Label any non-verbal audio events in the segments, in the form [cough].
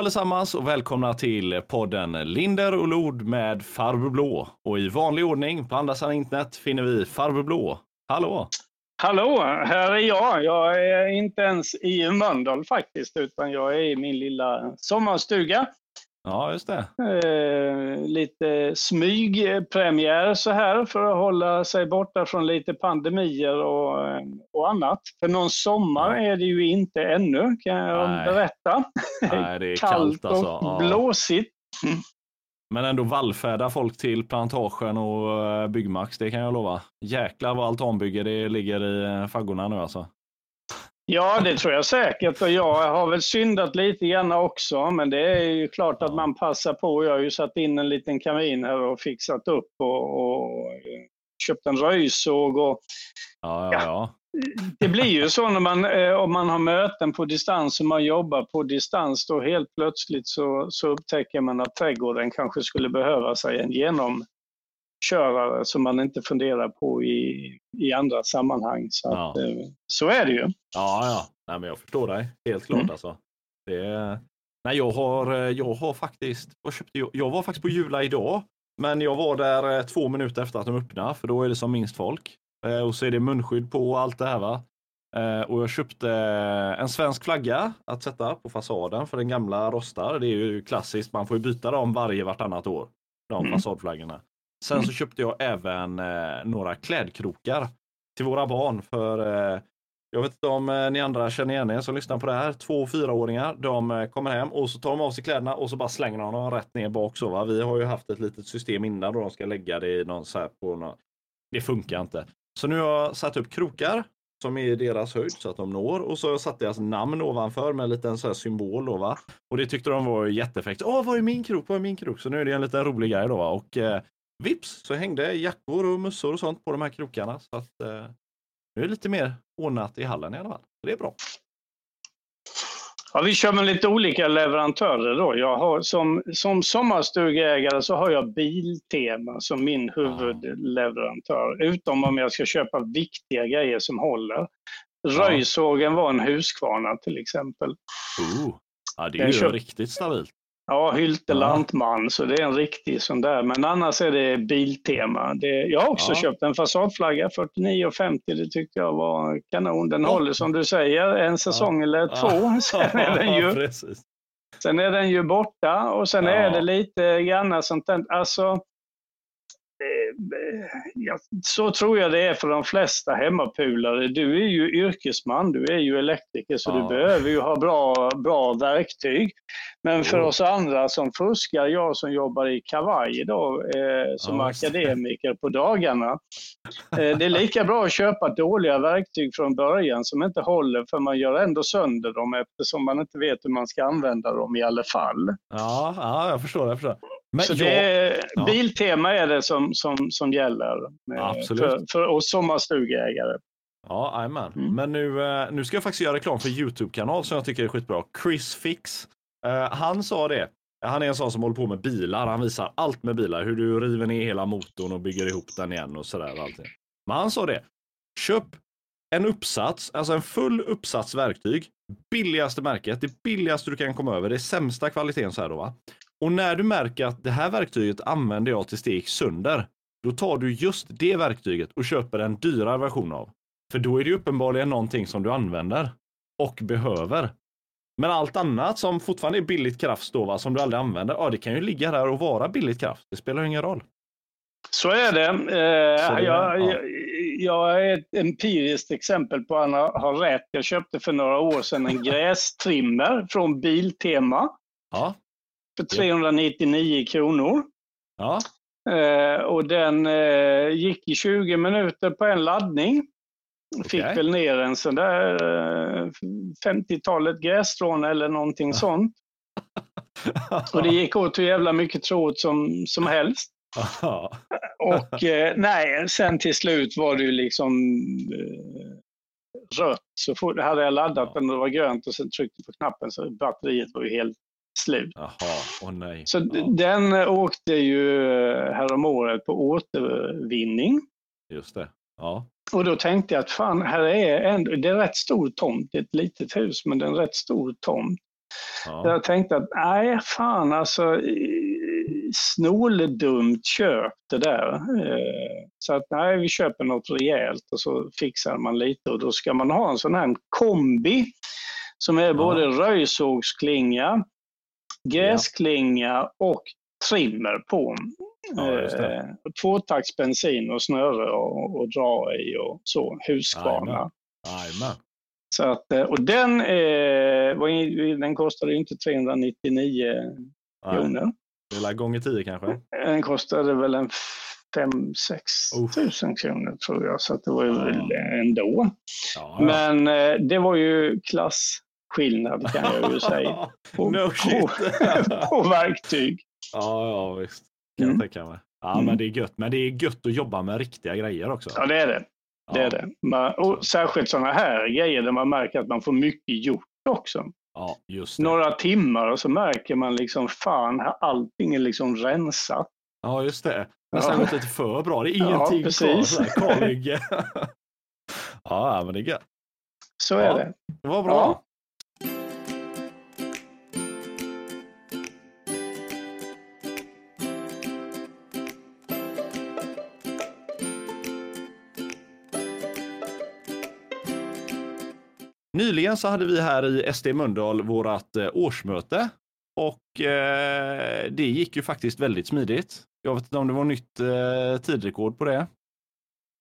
Hallå allesammans och välkomna till podden Linder och Lod med Farbror Blå. Och i vanlig ordning på andra sidan internet finner vi Farbror Blå. Hallå! Hallå, här är jag. Jag är inte ens i Mölndal faktiskt, utan jag är i min lilla sommarstuga. Ja, just det. Eh, lite smygpremiär så här för att hålla sig borta från lite pandemier och, eh, och annat. För någon sommar är det ju inte ännu, kan jag Nej. berätta. Nej, det är [laughs] Kallt kallt alltså. och Ja. blåsigt. Men ändå vallfärdar folk till plantagen och eh, Byggmax, det kan jag lova. Jäklar vad altanbygge det ligger i eh, faggorna nu alltså. Ja, det tror jag säkert. Och jag har väl syndat lite grann också, men det är ju klart att man passar på. Jag har ju satt in en liten kamin här och fixat upp och, och eh, köpt en röjsåg. Och Ja, ja, Ja. det blir ju så när man, eh, om man har möten på distans och man jobbar på distans, då helt plötsligt så, så upptäcker man att trädgården kanske skulle behöva sig en genomkörare som man inte funderar på i, i andra sammanhang. Så, Ja. eh, så är det ju. Ja, ja. Nej, men jag förstår dig. Helt klart Mm. alltså. Det. Nej, jag har, eh, jag har faktiskt, vad köpte jag? jag var faktiskt på Jula idag, men jag var där eh, två minuter efter att de öppnade, för då är det som minst folk. Och så är det munskydd på och allt det här va. Och jag köpte en svensk flagga att sätta på fasaden för den gamla rostar. Det är ju klassiskt, man får ju byta dem varje vartannat år. De Mm. fasadflaggorna. Sen så köpte jag även eh, några klädkrokar till våra barn för eh, jag vet inte om eh, ni andra känner igen er som lyssnar på det här. Två och fyraåringar, de eh, kommer hem och så tar de av sig kläderna och så bara slänger de dem rätt ner bak. Så, va? Vi har ju haft ett litet system innan då de ska lägga det i någon så här på någon... Det funkar inte. Så nu har jag satt upp krokar som är i deras höjd så att de når och så har jag satt deras namn ovanför med en liten så här symbol. Då, va? Och det tyckte de var jättefräckt. Åh, var är min krok? Var är min krok? Så nu är det en liten rolig grej då. Va? Och eh, vips så hängde jackor och mössor och sånt på de här krokarna. Så att, eh, nu är det lite mer ordnat i hallen i alla fall. Så det är bra. Ja, vi kör med lite olika leverantörer då. Jag har, som, som sommarstugägare så har jag Biltema som min huvudleverantör. Utom om jag ska köpa viktiga grejer som håller. Röjsågen var en Husqvarna till exempel. Oh. Ja, det är ju köpt- riktigt stabilt. Ja, Hylte Ja. Lantman, så det är en riktig sån där. Men annars är det Biltema. Det, jag har också Ja. köpt en fasadflagga, 49,50. Det tyckte jag var kanon. Den Ja. håller som du säger en säsong eller två. [laughs] Sen är den [laughs] ju. Sen är den ju borta och sen Ja. är det lite grann sånt där. Alltså, ja, så tror jag det är för de flesta hemmapulare. Du är ju yrkesman, du är ju elektriker så Ja. du behöver ju ha bra, bra verktyg. Men för Jo. oss andra som fuskar, jag som jobbar i kavaj då, eh, som Ja, akademiker på dagarna. [laughs] Eh, det är lika bra att köpa dåliga verktyg från början som inte håller för man gör ändå sönder dem eftersom man inte vet hur man ska använda dem i alla fall. Ja, ja, jag förstår. Jag förstår. Men Så jag, det är, ja. Biltema är det som, som, som gäller Absolut. för, för oss sommarstugägare. Ja. Mm. Men nu, eh, nu ska jag faktiskt göra reklam för Youtube-kanal som jag tycker är skitbra. Chris Fix. Eh, han sa det. Han är en sån som håller på med bilar. Han visar allt med bilar. Hur du river ner hela motorn och bygger ihop den igen och sådär. allting. Men han sa det. Köp en uppsats, alltså en full uppsats verktyg. Billigaste märket, det billigaste du kan komma över. Det är sämsta kvaliteten så här då va. Och när du märker att det här verktyget använder jag tills det gick sönder. Då tar du just det verktyget och köper en dyrare version av. För då är det uppenbarligen någonting som du använder och behöver. Men allt annat som fortfarande är billigt kraft då, va, som du aldrig använder, ja, det kan ju ligga där och vara billigt kraft. Det spelar ju ingen roll. Så är det. Eh, Så det- jag, ja. jag, är ett empiriskt exempel på att han har rätt. Jag köpte för några år sedan en [laughs] grästrimmer från Biltema Ja, för 399 kronor. ja, Eh, och den eh, gick i 20 minuter på en laddning. Fick Okej. väl ner en sån där eh, 50-talet grässtrån eller någonting sånt. [laughs] Och det gick åt hur jävla mycket tråd som, som helst. ja. Och eh, nej, sen till slut var det ju liksom eh, rött. Så fort hade jag laddat den och det var grönt och sen tryckte på knappen så batteriet var ju helt slut. Jaha, åh nej. Så ja, den åkte ju eh, häromåret på återvinning. just det. Ja, Och då tänkte jag att fan, här är ändå, det är rätt stor tomt. Det är ett litet hus, men det är en rätt stor tomt. Ja. Jag tänkte att nej, fan alltså snåldumt köp det där. Eh, så att nej, vi köper något rejält och så fixar man lite och då ska man ha en sån här kombi som är både ja. röjsågsklinga, gräsklinga och trimmer på. Ja, eh, tvåtakts bensin och snöre och, och dra i och så, Husqvarna. Så att, eh, och den, eh, den kostade inte 399 kronor. Det är gånger 10 kanske? Den kostade väl en 5-6 tusen kronor tror jag, så det var ju ja. väl ändå. Ja, ja. Men eh, det var ju klasskillnad kan jag ju [laughs] säga. På, no på, [laughs] på verktyg. Ja, ja visst. Kan mm. jag tänka mig. Ja, mm. men det är gött. Men det är gött att jobba med riktiga grejer också. Ja, det är det. Det är det. Man, och särskilt sådana här grejer där man märker att man får mycket gjort också. Ja, just det. Några timmar och så märker man liksom fan, allting är liksom rensat. Ja, just det. Nästan ja. gått lite för bra. Det är ingenting [laughs] ja, kvar. ja, men det är gött. Så är det. Det var bra. Nyligen så hade vi här i SD Mölndal vårat eh, årsmöte och eh, det gick ju faktiskt väldigt smidigt. Jag vet inte om det var nytt eh, tidrekord på det.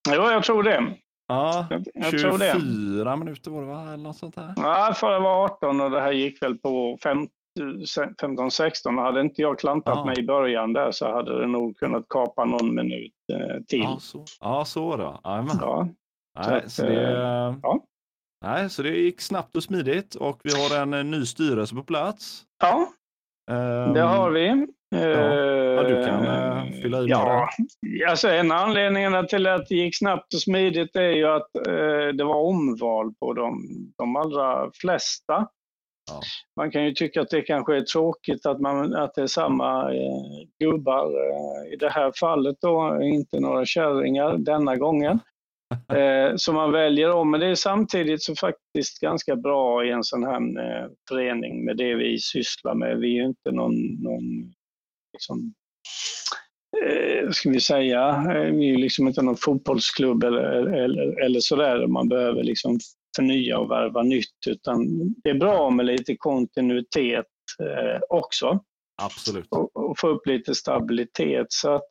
Jo, jag tror det. Ja, jag, jag 24 det. minuter var det va? Eller något sånt här. Ja, förra var 18 och det här gick väl på 15-16. Hade inte jag klantat ja. mig i början där så hade det nog kunnat kapa någon minut eh, till. Ja, så, ja, så då. Amen. Ja. Nej, så, så det, eh, ja. Nej, så det gick snabbt och smidigt och vi har en, en ny styrelse på plats. Ja, um, det har vi. Ja, ja du kan uh, fylla i ja, det. Alltså en anledning till att det gick snabbt och smidigt är ju att uh, det var omval på de, de allra flesta. Ja. Man kan ju tycka att det kanske är tråkigt att, man, att det är samma eh, gubbar eh, i det här fallet då, inte några kärringar denna gången [laughs] eh, som man väljer om. Men det är samtidigt så faktiskt ganska bra i en sån här eh, förening med det vi sysslar med. Vi är ju inte någon, någon liksom, eh, ska vi säga, eh, vi är ju liksom inte någon fotbollsklubb eller, eller, eller sådär man behöver liksom förnya och värva nytt utan det är bra med lite kontinuitet eh, också. Absolut. Och, och, få upp lite stabilitet. Så att,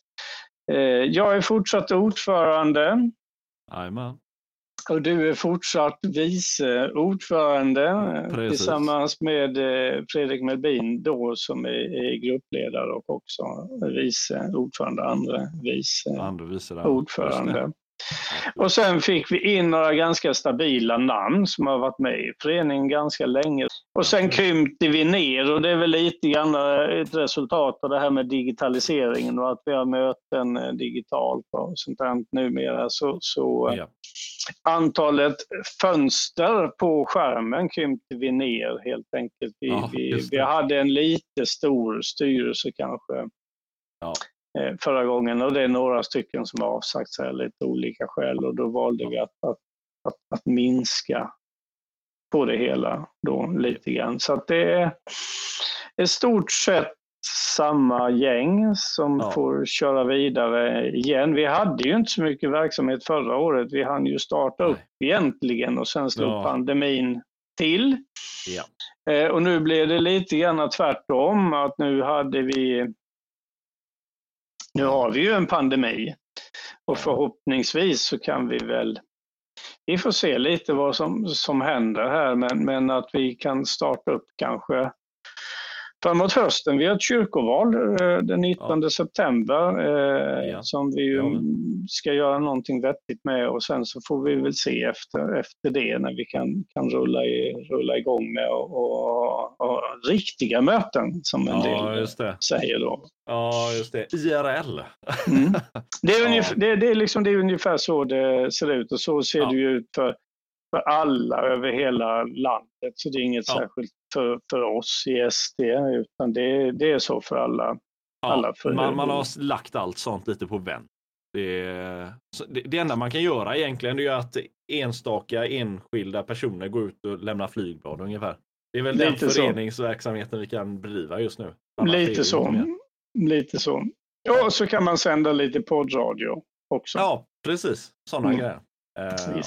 eh, jag är fortsatt ordförande. Jajamän. Och du är fortsatt vice ordförande Precis. tillsammans med eh, Fredrik Melbin då som är gruppledare och också vice ordförande, andra vice, andra vice ordförande. Och sen fick vi in några ganska stabila namn som har varit med i föreningen ganska länge. Och sen krympte vi ner och det är väl lite grann ett resultat av det här med digitaliseringen och att vi har möten eh, digitalt och sånt där numera. Så, så ja. antalet fönster på skärmen krympte vi ner helt enkelt. Vi, ja, vi, vi hade en lite stor styrelse kanske. Ja. Eh, förra gången och det är några stycken som har avsagt sig av lite olika skäl och då valde vi att, att, att, att minska på det hela då lite grann. Så att det är i stort sett samma gäng som ja. får köra vidare igen. Vi hade ju inte så mycket verksamhet förra året. Vi hann ju starta upp Nej. egentligen och sen slog ja. pandemin till. Ja. Eh, och nu blev det lite grann tvärtom, att nu hade vi nu har vi ju en pandemi. Och förhoppningsvis så kan vi väl vi får se lite vad som, som händer här, men, men att vi kan starta upp kanske framåt hösten. Vi har ett kyrkoval eh, den 19 ja. september eh, ja. som vi ja. ska göra någonting vettigt med och sen så får vi väl se efter, efter det när vi kan, kan rulla, i, rulla igång med och, och, och riktiga möten som en del säger då. Ja, just det. IRL. Mm. Det, är [laughs] ungefär, det, det, är liksom, det är ungefär så det ser ut och så ser det ju ut för, för alla över hela landet. Så det är inget särskilt för, för oss i SD, utan det, det är så för alla. Ja, alla för man, man har lagt allt sånt lite på vänt. Det, det, det, enda man kan göra egentligen är att enstaka enskilda personer går ut och lämnar flygblad ungefär. Det är väl Lite den så. föreningsverksamheten vi kan bedriva just nu. Annars Lite så. Lite så. Ja, så kan man sända lite poddradio också. Ja, precis. Sådana Mm. grejer. Eh, ja.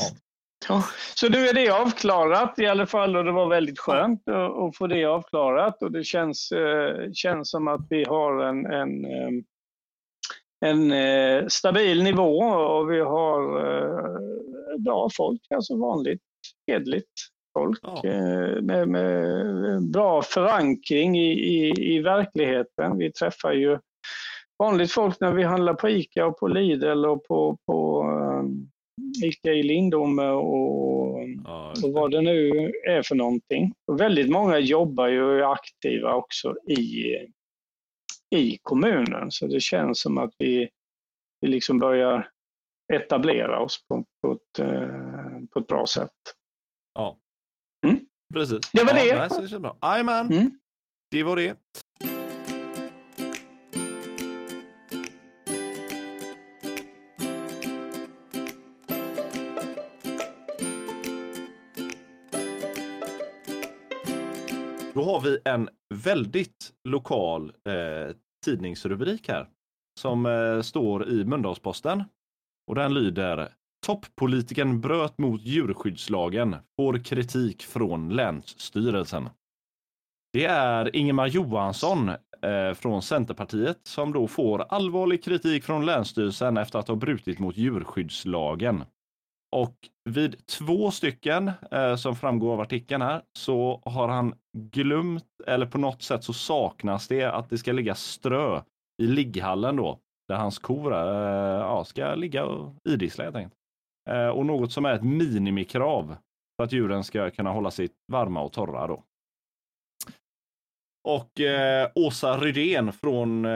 Ja, så nu är det avklarat i alla fall och det var väldigt skönt att, få det avklarat och det känns, eh, känns som att vi har en, en, eh, en eh, stabil nivå och vi har bra folk, alltså vanligt hederligt folk Ja. med, med bra förankring i, i, i verkligheten. Vi träffar ju vanligt folk när vi handlar på ICA och på Lidl och på, på eh, ICA i Lindome och, Ja, och vad det nu är för någonting. Och väldigt många jobbar ju och är aktiva också i, i kommunen så det känns som att vi, vi liksom börjar etablera oss på, på, ett, eh, på ett bra sätt. Ja. Mm. Precis. Det var ja, det. Jajamän, Mm. det var det. Vi en väldigt lokal eh, tidningsrubrik här som eh, står i Mölndalsposten. Och den lyder Toppolitiken bröt mot djurskyddslagen, får kritik från Länsstyrelsen. Det är Ingemar Johansson eh, från Centerpartiet som då får allvarlig kritik från Länsstyrelsen efter att ha brutit mot djurskyddslagen. Och vid två stycken eh, som framgår av artikeln här så har han glömt eller på något sätt så saknas det att det ska ligga strö i ligghallen då där hans kor eh, ja, ska ligga och idissla helt enkelt. Eh, och något som är ett minimikrav för att djuren ska kunna hålla sig varma och torra då. Och eh, Åsa Rydén från eh,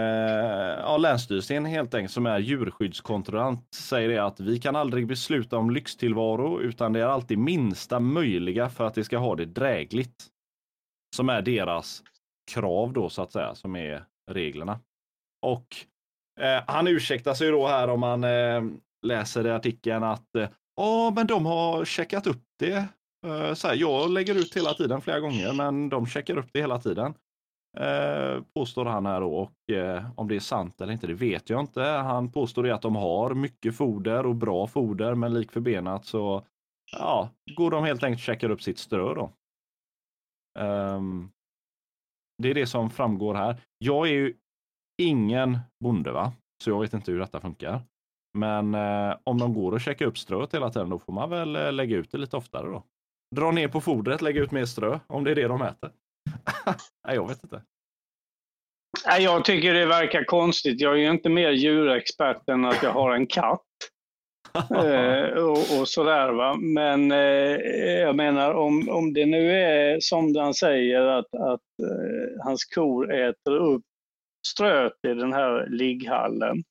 ja, Länsstyrelsen helt enkelt som är djurskyddskontrollant säger det att vi kan aldrig besluta om lyxtillvaro utan det är alltid minsta möjliga för att det ska ha det drägligt. Som är deras krav då så att säga, som är reglerna. Och eh, han ursäktar sig då här om man eh, läser i artikeln att eh, ja, men de har checkat upp det. Eh, så här, jag lägger ut hela tiden flera gånger, men de checkar upp det hela tiden. Eh, påstår han här då och eh, om det är sant eller inte, det vet jag inte. Han påstår att de har mycket foder och bra foder, men lik förbenat så ja, går de helt enkelt och checkar upp sitt strö då. Ehm, det är det som framgår här. Jag är ju ingen bonde, va? så jag vet inte hur detta funkar. Men eh, om de går och checkar upp ströet hela tiden, då får man väl eh, lägga ut det lite oftare då. Dra ner på fodret, lägga ut mer strö, om det är det de äter. Nej, jag vet inte. Nej, Jag tycker det verkar konstigt. Jag är ju inte mer djurexpert än att jag har en katt. [laughs] eh, och, och sådär va. Men eh, jag menar om, om det nu är som han säger att, att eh, hans kor äter upp ströt i den här ligghallen.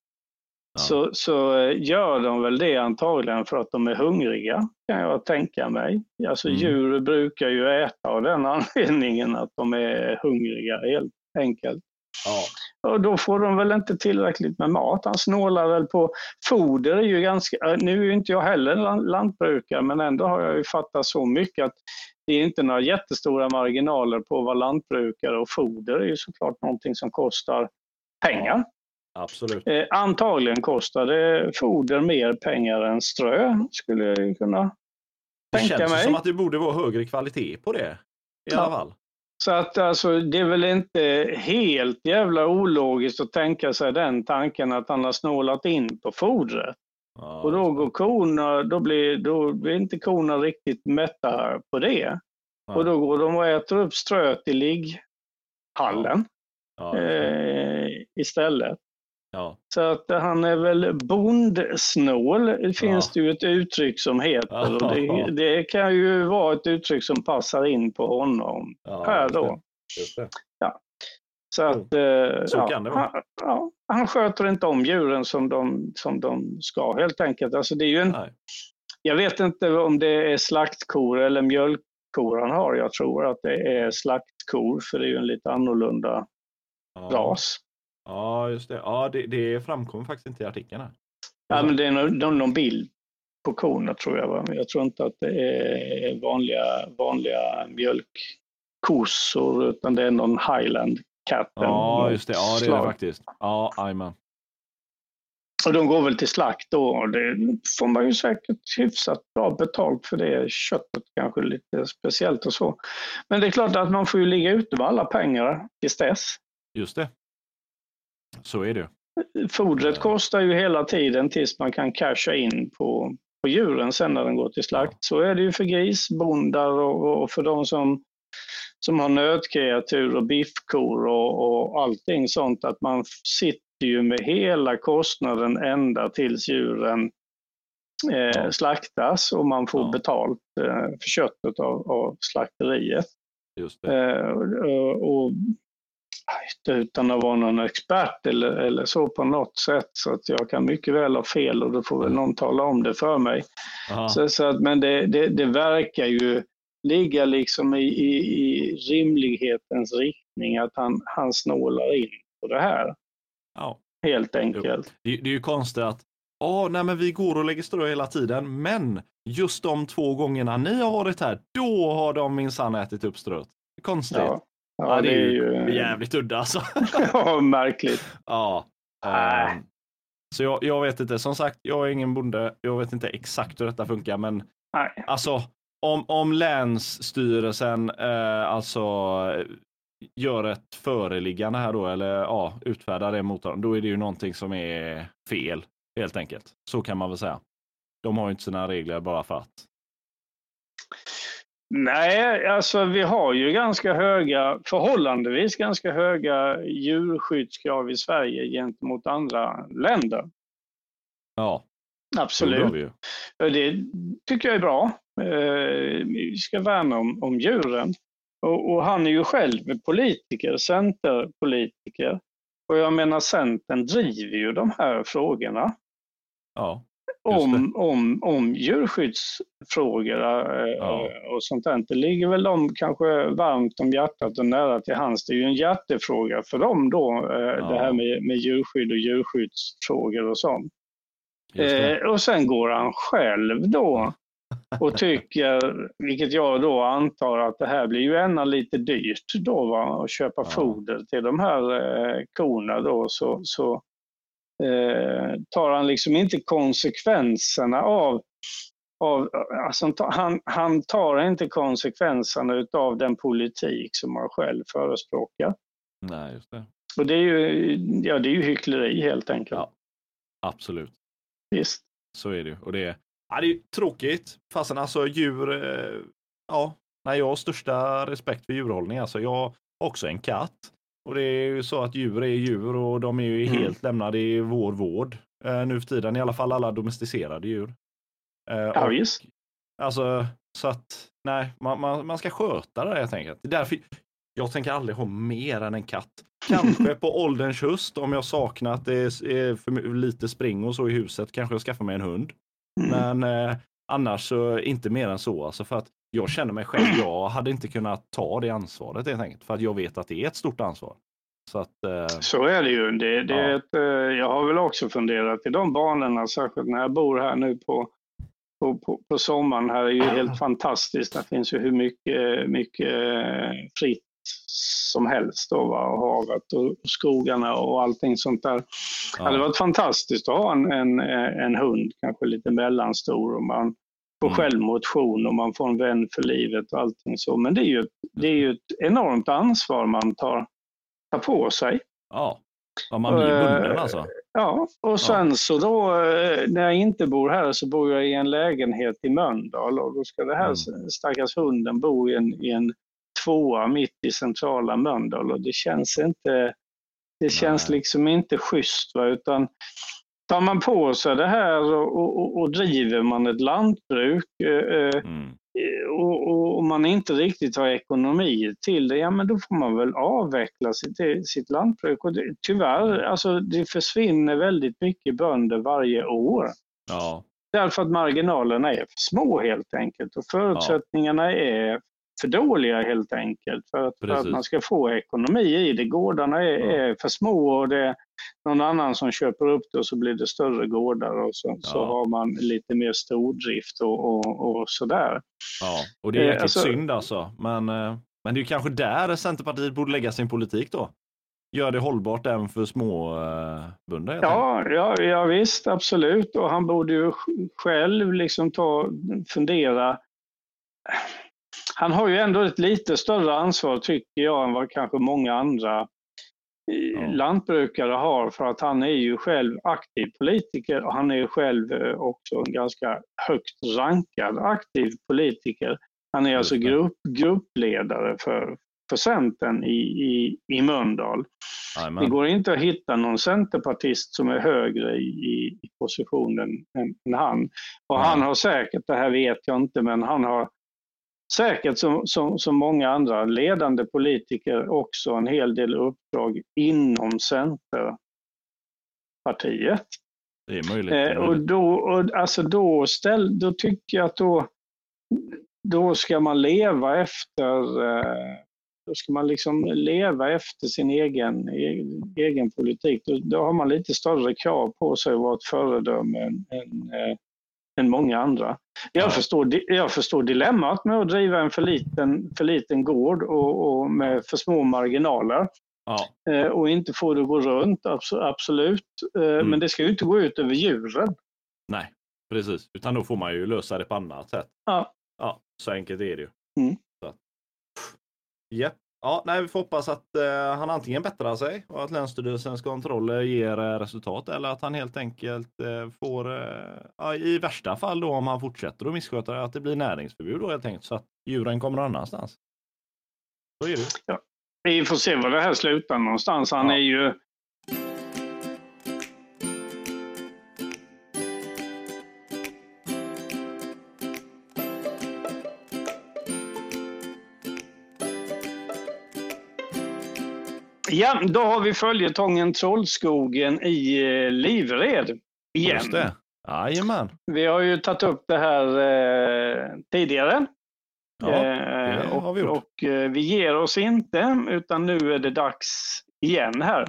Ja. Så, så eh, gör de väl det antagligen för att de är hungriga, kan jag tänka mig. Alltså Mm. djur brukar ju äta av den [laughs] anledningen att de är hungriga helt enkelt. Ja, Och då får de väl inte tillräckligt med mat. Han snålar väl på foder. Är ju ganska, äh, nu är ju inte jag heller lan- lantbrukare men ändå har jag ju fattat så mycket att det är inte några jättestora marginaler på vad lantbrukare och foder är ju såklart någonting som kostar pengar. Absolut. Eh, antagligen kostar det foder mer pengar än strö skulle jag kunna Det tänka känns ju mig. som att det borde vara högre kvalitet på det. I Ja. alla fall. Så att alltså, det är väl inte helt jävla ologiskt att tänka sig den tanken att han har snålat in på fodret. Ja, Och då går korna, då blir, då blir inte korna riktigt mätta på det. ja, Och då går de och äter upp ströt i ligghallen ja, eh, istället. Ja. Så att han är väl bondsnål, finns det ju ett uttryck som heter. Och det, det kan ju vara ett uttryck som passar in på honom ja, här då. just det. Så att, eh, Så ja. Han, ja, han sköter inte om djuren som de, som de ska helt enkelt. Alltså det är ju en, Nej. jag vet inte om det är slaktkor eller mjölkkor han har. Jag tror att det är slaktkor för det är ju en lite annorlunda Ja. ras. Ja, just det. Ja, det, det framkommer faktiskt inte i artikeln här. Ja, men det är någon, någon- bild på korna tror jag. Va? Jag tror inte att det är vanliga, vanliga kossor utan det är någon highland cat. Ja, just det. Ja, det är det faktiskt. Ja, jajamän. Och de går väl till slakt då och det får man ju säkert hyfsat bra betalt för det köttet kanske lite speciellt och så. Men det är klart att man får ju ligga ute med alla pengar tills dess. Just det. Så är det. Fodret kostar ju hela tiden tills man kan casha in på, på djuren sen när den går till slakt. Så är det ju för grisbondar och, och för de som, som har nötkreatur och biffkor och, och allting sånt. Att man sitter ju med hela kostnaden ända tills djuren eh, slaktas och man får ja. betalt eh, för köttet av, av slakteriet. Eh, och, och, utan att vara någon expert eller, eller så på något sätt. Så att jag kan mycket väl ha fel och då får väl någon tala om det för mig. Så, så, att, men det, det, det, verkar ju ligga liksom i, i, i rimlighetens riktning att han, han snålar in på det här. Ja. Helt enkelt. Det, det, är ju konstigt att Ja, nej men vi går och lägger strö hela tiden, men just de två gångerna ni har varit här, då har de minsann ätit upp ströet. Konstigt. Ja. Ja, det, är ju jävligt udda alltså. [laughs] ja, märkligt. Ja. Äh. Så jag, jag, vet inte, som sagt, jag är ingen bonde. Jag vet inte exakt hur detta funkar, men Nej. alltså om, om Länsstyrelsen eh, alltså gör ett föreliggande här då, eller ja, utfärdar det mot dem, då är det ju någonting som är fel helt enkelt. Så kan man väl säga. De har ju inte sina regler bara för att. Nej, alltså vi har ju ganska höga, förhållandevis ganska höga djurskyddskrav i Sverige gentemot andra länder. Ja, absolut. Det, det tycker jag är bra. Eh, vi ska värna om, om djuren. Och, och, han är ju själv politiker, centerpolitiker. Och jag menar Centern driver ju de här frågorna. Ja om, om, om djurskyddsfrågor eh, ja. och sånt där. Det ligger väl dem kanske varmt om hjärtat och nära till hands. Det är ju en hjärtefråga för dem då, eh, ja. det här med, med djurskydd och djurskyddsfrågor och sånt. Eh, och sen går han själv då och tycker, vilket jag då antar att det här blir ju ännu lite dyrt då va, att köpa ja. foder till de här eh, korna då så, så eh, tar han liksom inte konsekvenserna av, av alltså han, han tar inte konsekvenserna av den politik som han själv förespråkar. Nej, just det. Och det är ju, ja, det är ju hyckleri helt enkelt. Ja, absolut. Visst. Så är det och det är, ja, det är tråkigt. Fastän alltså djur, eh, ja, nej, jag har största respekt för djurhållning. Alltså jag har också en katt och det är ju så att djur är djur och de är ju mm. helt lämnade i vår vård eh, nu för tiden. I alla fall alla domesticerade djur. Eh, ja, visst. Alltså, så att nej, man, man, man ska sköta det helt enkelt. Därför, jag tänker aldrig ha mer än en katt. Kanske [laughs] på ålderns höst om jag saknar att det är för lite spring och så i huset kanske jag skaffar mig en hund. Mm. Men eh, annars så inte mer än så. Alltså för att jag känner mig själv, jag hade inte kunnat ta det ansvaret helt enkelt. För att jag vet att det är ett stort ansvar. Så, att, eh, så är det ju. Det, det ja. ett, eh, jag har väl också funderat i de banorna, särskilt när jag bor här nu på, på, på, på sommaren. Här är ju helt [clears throat] fantastiskt. Det finns ju hur mycket, mycket eh, fritt som helst. Då, va? Och havet och skogarna och allting sånt där. Ja. Det hade varit fantastiskt att ha en, en, en hund, kanske lite mellanstor. Och man, får mm. själv motion och man får en vän för livet och allting så. Men det är ju, det är ju ett enormt ansvar man tar, tar på sig. Ja, ja man blir bunden uh, alltså. Ja, och sen ja. så då eh, när jag inte bor här så bor jag i en lägenhet i Mölndal och då ska det här mm. stackars hunden bo i en, i en tvåa mitt i centrala Mölndal och det känns inte det känns Nej. liksom inte schysst. Va? Utan tar man på sig det här och, och, och driver man ett lantbruk eh, eh mm. och, och, man inte riktigt har ekonomi till det, ja men då får man väl avveckla sitt, sitt lantbruk. Och det, tyvärr, alltså det försvinner väldigt mycket bönder varje år. Ja. Därför att marginalerna är för små helt enkelt och förutsättningarna ja. är för dåliga helt enkelt för att, för att, man ska få ekonomi i det. Gårdarna är, ja. är för små och det är någon annan som köper upp det och så blir det större gårdar och så, ja. så har man lite mer stordrift och, och, och sådär. Ja, och det är jäkligt eh, alltså, synd alltså. Men, eh, Men det är kanske där Centerpartiet borde lägga sin politik då. Gör det hållbart även för småbönder. Ja, ja, ja, visst, absolut. Och han borde ju själv liksom ta, fundera. Han har ju ändå ett lite större ansvar tycker jag än vad kanske många andra ja. lantbrukare har för att han är ju själv aktiv politiker och han är ju själv eh, också en ganska högt rankad aktiv politiker. Han är alltså grupp, gruppledare för, för Centern i, i, i Mölndal. Det går inte att hitta någon centerpartist som är högre i, i positionen än, än han. Och han har säkert, det här vet jag inte, men han har säkert som, som, som många andra ledande politiker också en hel del uppdrag inom Centerpartiet. Det är möjligt. Det är möjligt. Eh, och då, och, alltså då, ställ, då tycker jag att då, då ska man leva efter eh, då ska man liksom leva efter sin egen, egen politik. Då, då har man lite större krav på sig att vara ett föredöme än, än, äh, än många andra. Jag, ja. förstår, jag förstår dilemmat med att driva en för liten, för liten gård och, och med för små marginaler. Ja. Eh, och inte få det att gå runt, absolut. Eh, mm. Men det ska ju inte gå ut över djuren. Nej, precis. Utan då får man ju lösa det på annat sätt. Ja. Ja, så enkelt är det ju. Mm. Yep. Ja, nej, vi får hoppas att eh, han antingen bättrar sig och att Länsstyrelsens kontroller ger eh, resultat eller att han helt enkelt eh, får, eh, ja, i värsta fall då om han fortsätter att missköta det, att det blir näringsförbud då helt enkelt så att djuren kommer någon annanstans. Så är det. Ja. Vi får se var det här slutar någonstans. Han ja. är ju Ja, då har vi följetongen Trollskogen i eh, Livred igen. Just det. Jajamän. Vi har ju tagit upp det här eh, tidigare. Ja, det eh, och, har vi gjort. Och eh, vi ger oss inte, utan nu är det dags igen här.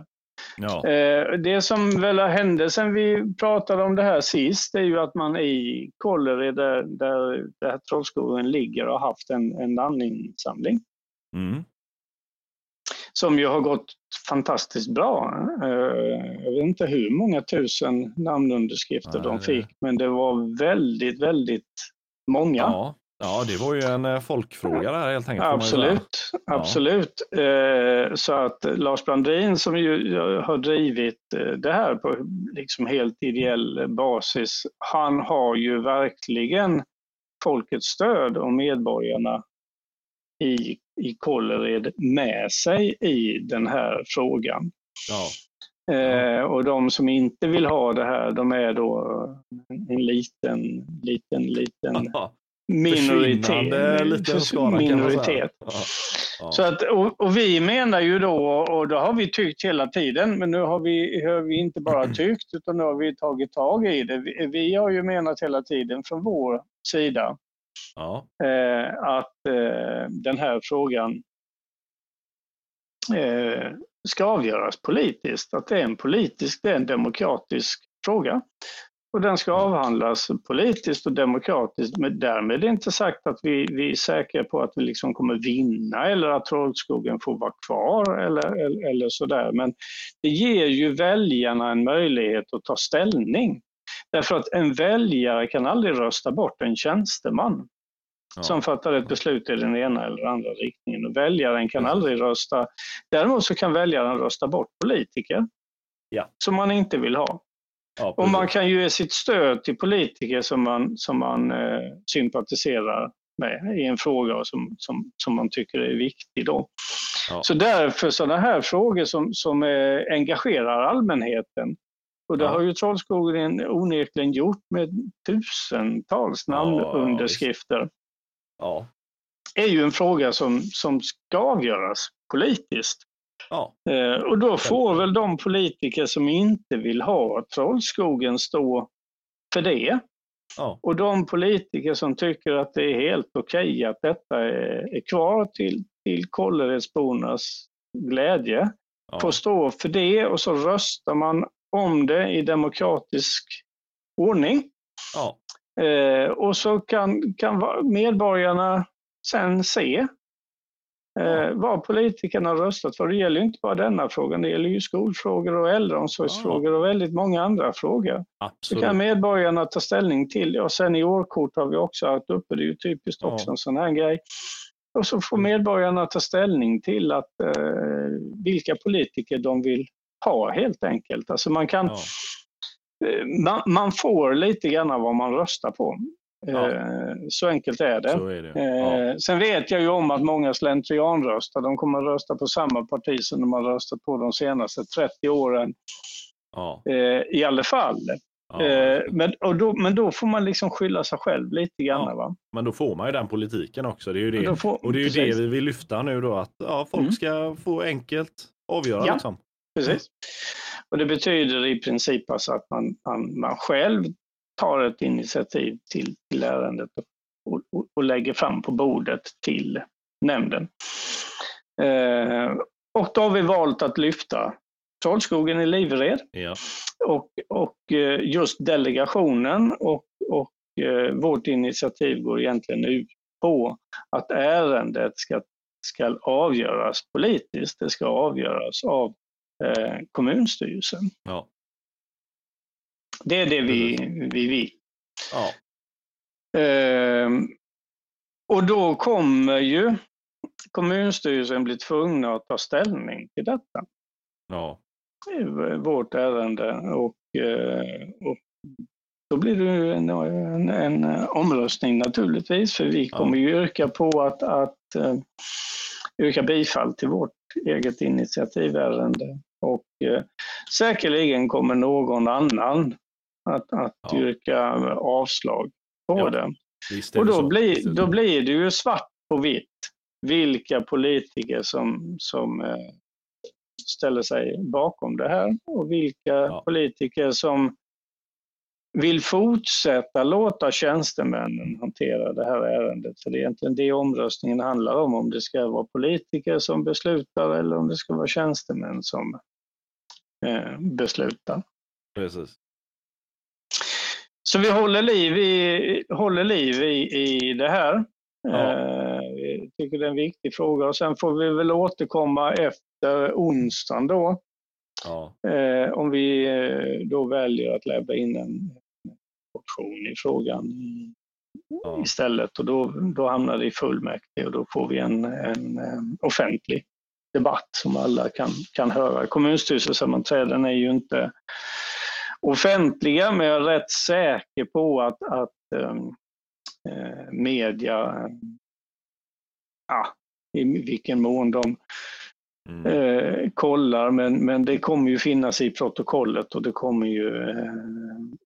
Ja. Eh, det som väl hände sen vi pratade om det här sist är ju att man i Kållered, där, där, där Trollskogen ligger, har haft en, en namninsamling. Mm som ju har gått fantastiskt bra. Eh, jag vet inte hur många tusen namnunderskrifter Nej, de fick, men det var väldigt, väldigt många. Ja, ja det var ju en eh, folkfråga där helt enkelt. Absolut, absolut. Ja. Så att Lars Brandin som ju har drivit det här på liksom helt ideell basis, han har ju verkligen folkets stöd och medborgarna i, i Kållered med sig i den här frågan. Ja. Eh, och de som inte vill ha det här, de är då en liten, liten, liten [laughs] minoritet. Liten skara, minoritet. Ja. Ja. Så att, och, och, vi menar ju då, och det har vi tyckt hela tiden, men nu har vi, har vi inte bara [clears throat] tyckt utan nu har vi tagit tag i det. Vi, vi har ju menat hela tiden från vår sida Ja. Eh, att eh, den här frågan eh, ska avgöras politiskt. Att det är en politisk, det är en demokratisk fråga. Och den ska avhandlas politiskt och demokratiskt. Men därmed är det inte sagt att vi, vi är säkra på att vi liksom kommer vinna eller att Trollskogen får vara kvar eller, eller, eller sådär. Men det ger ju väljarna en möjlighet att ta ställning. Därför att en väljare kan aldrig rösta bort en tjänsteman ja. som fattar ett beslut i den ena eller andra riktningen. Och väljaren kan aldrig rösta. Däremot så kan väljaren rösta bort politiker ja. som man inte vill ha. Ja, och man kan ju ge sitt stöd till politiker som man, som man eh, sympatiserar med i en fråga som, som, som man tycker är viktig. Då. Ja. Så därför sådana här frågor som, som eh, engagerar allmänheten och det ja. har ju Trollskogen onekligen gjort med tusentals namnunderskrifter ja. är ju en fråga som, som ska avgöras politiskt. Ja. Eh, och då får väl de politiker som inte vill ha Trollskogen stå för det. Ja. Och de politiker som tycker att det är helt okej okay att detta är, är kvar till, till Kålleredsbornas glädje ja. får stå för det och så röstar man om det i demokratisk ordning. Ja. Eh, och så kan, kan medborgarna sen se Eh, vad politikerna har röstat för. Det gäller inte bara denna frågan, det gäller ju skolfrågor och äldreomsorgsfrågor och väldigt många andra frågor. Absolut. Det kan medborgarna ta ställning till. Och sen i årkort har vi också haft uppe, det är ju typiskt också Ja. en sån här grej. Och så får medborgarna ta ställning till att, eh, vilka politiker de vill ha helt enkelt. Alltså man kan Ja. Eh, man, man får lite grann vad man röstar på. Ja. Eh, Så enkelt är det. Är det. Ja. Eh, Sen vet jag ju om att många slentrianröstar. De kommer att rösta på samma parti som de har röstat på de senaste 30 åren Ja. i alla fall. Ja. Men, då, men då får man liksom skylla sig själv lite grann. Ja. Va? Men då får man ju den politiken också. Det är ju det. Får- och det är ju precis. det vi vill lyfta nu då. Att ja, folk Mm. ska få enkelt avgöra Ja. liksom. Precis. Och det betyder i princip alltså att man, man, man själv tar ett initiativ till, till ärendet och, och, och lägger fram på bordet till nämnden. Eh, och då har vi valt att lyfta Trollskogen i Livred Ja. och, och eh, just delegationen och, och eh, vårt initiativ går egentligen ut på att ärendet ska, ska avgöras politiskt. Det ska avgöras av eh, kommunstyrelsen. Ja. Det är det vi, vi vill. Ja. Eh, och då kommer ju kommunstyrelsen bli tvungna att ta ställning till detta. Ja. vårt ärende och, eh, och då blir det en, en, en omröstning naturligtvis för vi Ja. kommer ju yrka på att, att eh, yrka bifall till vårt eget initiativärende och eh, säkerligen kommer någon annan att, att Ja. yrka avslag på Ja, det. Och då så. blir, då blir det ju svart på vitt vilka politiker som, som eh, ställer sig bakom det här och vilka Ja. politiker som vill fortsätta låta tjänstemännen hantera det här ärendet. För det är egentligen det omröstningen handlar om, om det ska vara politiker som beslutar eller om det ska vara tjänstemän som eh, beslutar. Precis. Så vi håller liv i, håller liv i, i det här. Ja. Eh, vi tycker det är en viktig fråga och sen får vi väl återkomma efter onsdagen då. Ja. Eh, om vi eh, då väljer att lämna in en motion i frågan Ja. istället och då, då hamnar det i fullmäktige och då får vi en, en, eh, offentlig debatt som alla kan, kan höra. Kommunstyrelsesammanträden är ju inte offentliga men jag är rätt säker på att, att ehm, eh, media, ja, i vilken mån de Mm. eh, kollar, men, men det kommer ju finnas i protokollet och det kommer ju eh,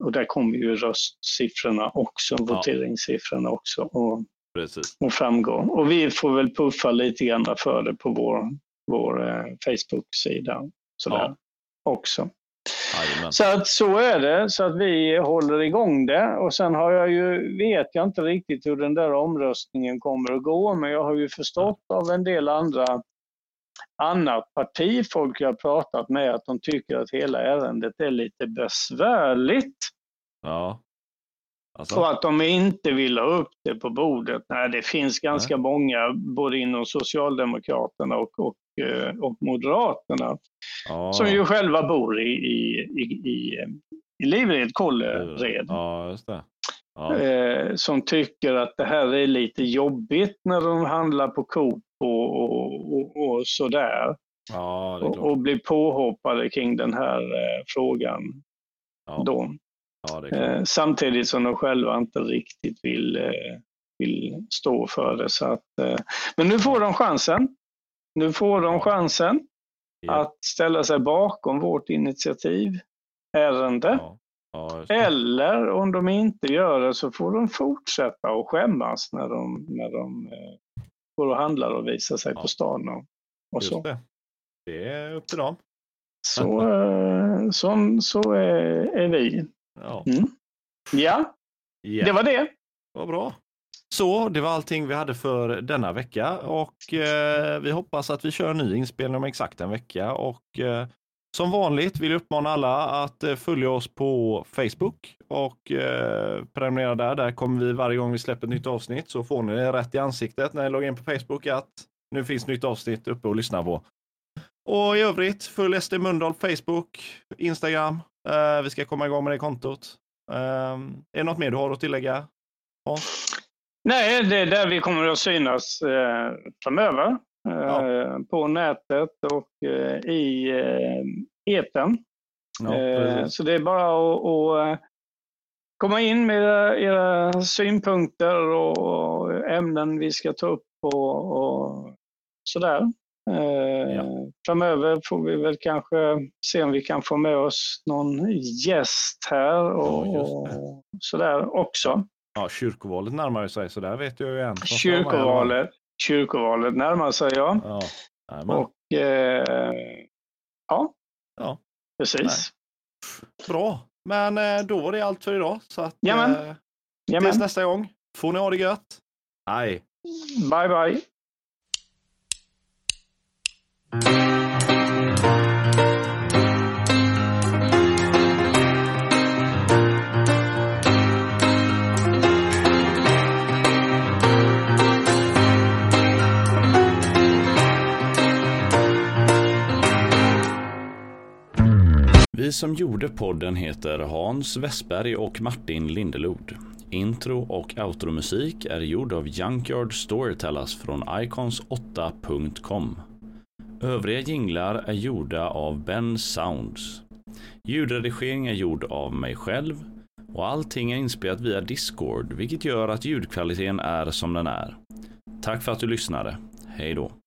och där kommer ju röstsiffrorna också, Ja. voteringssiffrorna också och, Precis. och framgå. Och vi får väl puffa lite grann för det på vår, vår eh, Facebook-sida Ja. också. Jajamän. Så att så är det, så att vi håller igång det. Och sen har jag ju, vet jag inte riktigt hur den där omröstningen kommer att gå, men jag har ju förstått av en del andra annat partifolk jag pratat med att de tycker att hela ärendet är lite besvärligt Ja. Alltså, och att de inte vill ha upp det på bordet. Nej, det finns ganska många, både inom Socialdemokraterna och, och, eh, och Moderaterna, ja. som ju själva bor i, i, i, i, i Livred, Kållered. Ja, just det. Ja. eh, som tycker att det här är lite jobbigt när de handlar på Coop och, och, och, och sådär. ja, Och, och blir påhoppade kring den här eh, frågan Ja, då. ja. Eh, samtidigt som de själva inte riktigt vill, eh, vill stå för det. Så att, eh, men nu får de chansen. Nu får de chansen att ställa sig bakom vårt initiativärende. Eller om de inte gör det så får de fortsätta att skämmas när de, när de eh, går och handlar och visar sig Ja. på stan. Och, och så. det. Det är upp till dem. Så, [laughs] eh, så, så är, är vi. Ja. Mm. Ja, Ja. det var det. Vad bra. Så det var allting vi hade för denna vecka och eh, vi hoppas att vi kör en ny inspelning om exakt en vecka och eh, som vanligt vill jag uppmana alla att eh, följa oss på Facebook och eh, prenumerera där. Där kommer vi varje gång vi släpper ett nytt avsnitt så får ni det rätt i ansiktet när ni loggar in på Facebook att nu finns nytt avsnitt uppe och lyssna på. Och i övrigt, följ SD Mölndal Facebook, Instagram. Eh, vi ska komma igång med det kontot. Ehm, är det något mer du har att tillägga? Hans? Nej, det är där vi kommer att synas eh, framöver. Ja. På nätet och i uh, eten. Ja, så det är bara att, komma in med era, era synpunkter och ämnen vi ska ta upp och, och sådär. Eh, ja. Framöver får vi väl kanske se om vi kan få med oss någon gäst här och, ja, sådär också. Ja, kyrkovalet närmar sig, så där vet jag ju en. Kyrkovalet, kyrkovalet närmar sig, ja. ja. Och eh, ja, ja, precis. Nej. Bra, men eh, då var det allt för idag. Så att, Jamen. Eh, tills nästa gång får ni ha det gött. Hej! Bye, bye! Vi som gjorde podden heter Hans Westberg och Martin Lindelod. Intro och outromusik är gjord av Junkyard Storytellers från icons8.com. Övriga jinglar är gjorda av Ben Sounds. Ljudredigering är gjord av mig själv och allting är inspelat via Discord, vilket gör att ljudkvaliteten är som den är. Tack för att du lyssnade. Hej då.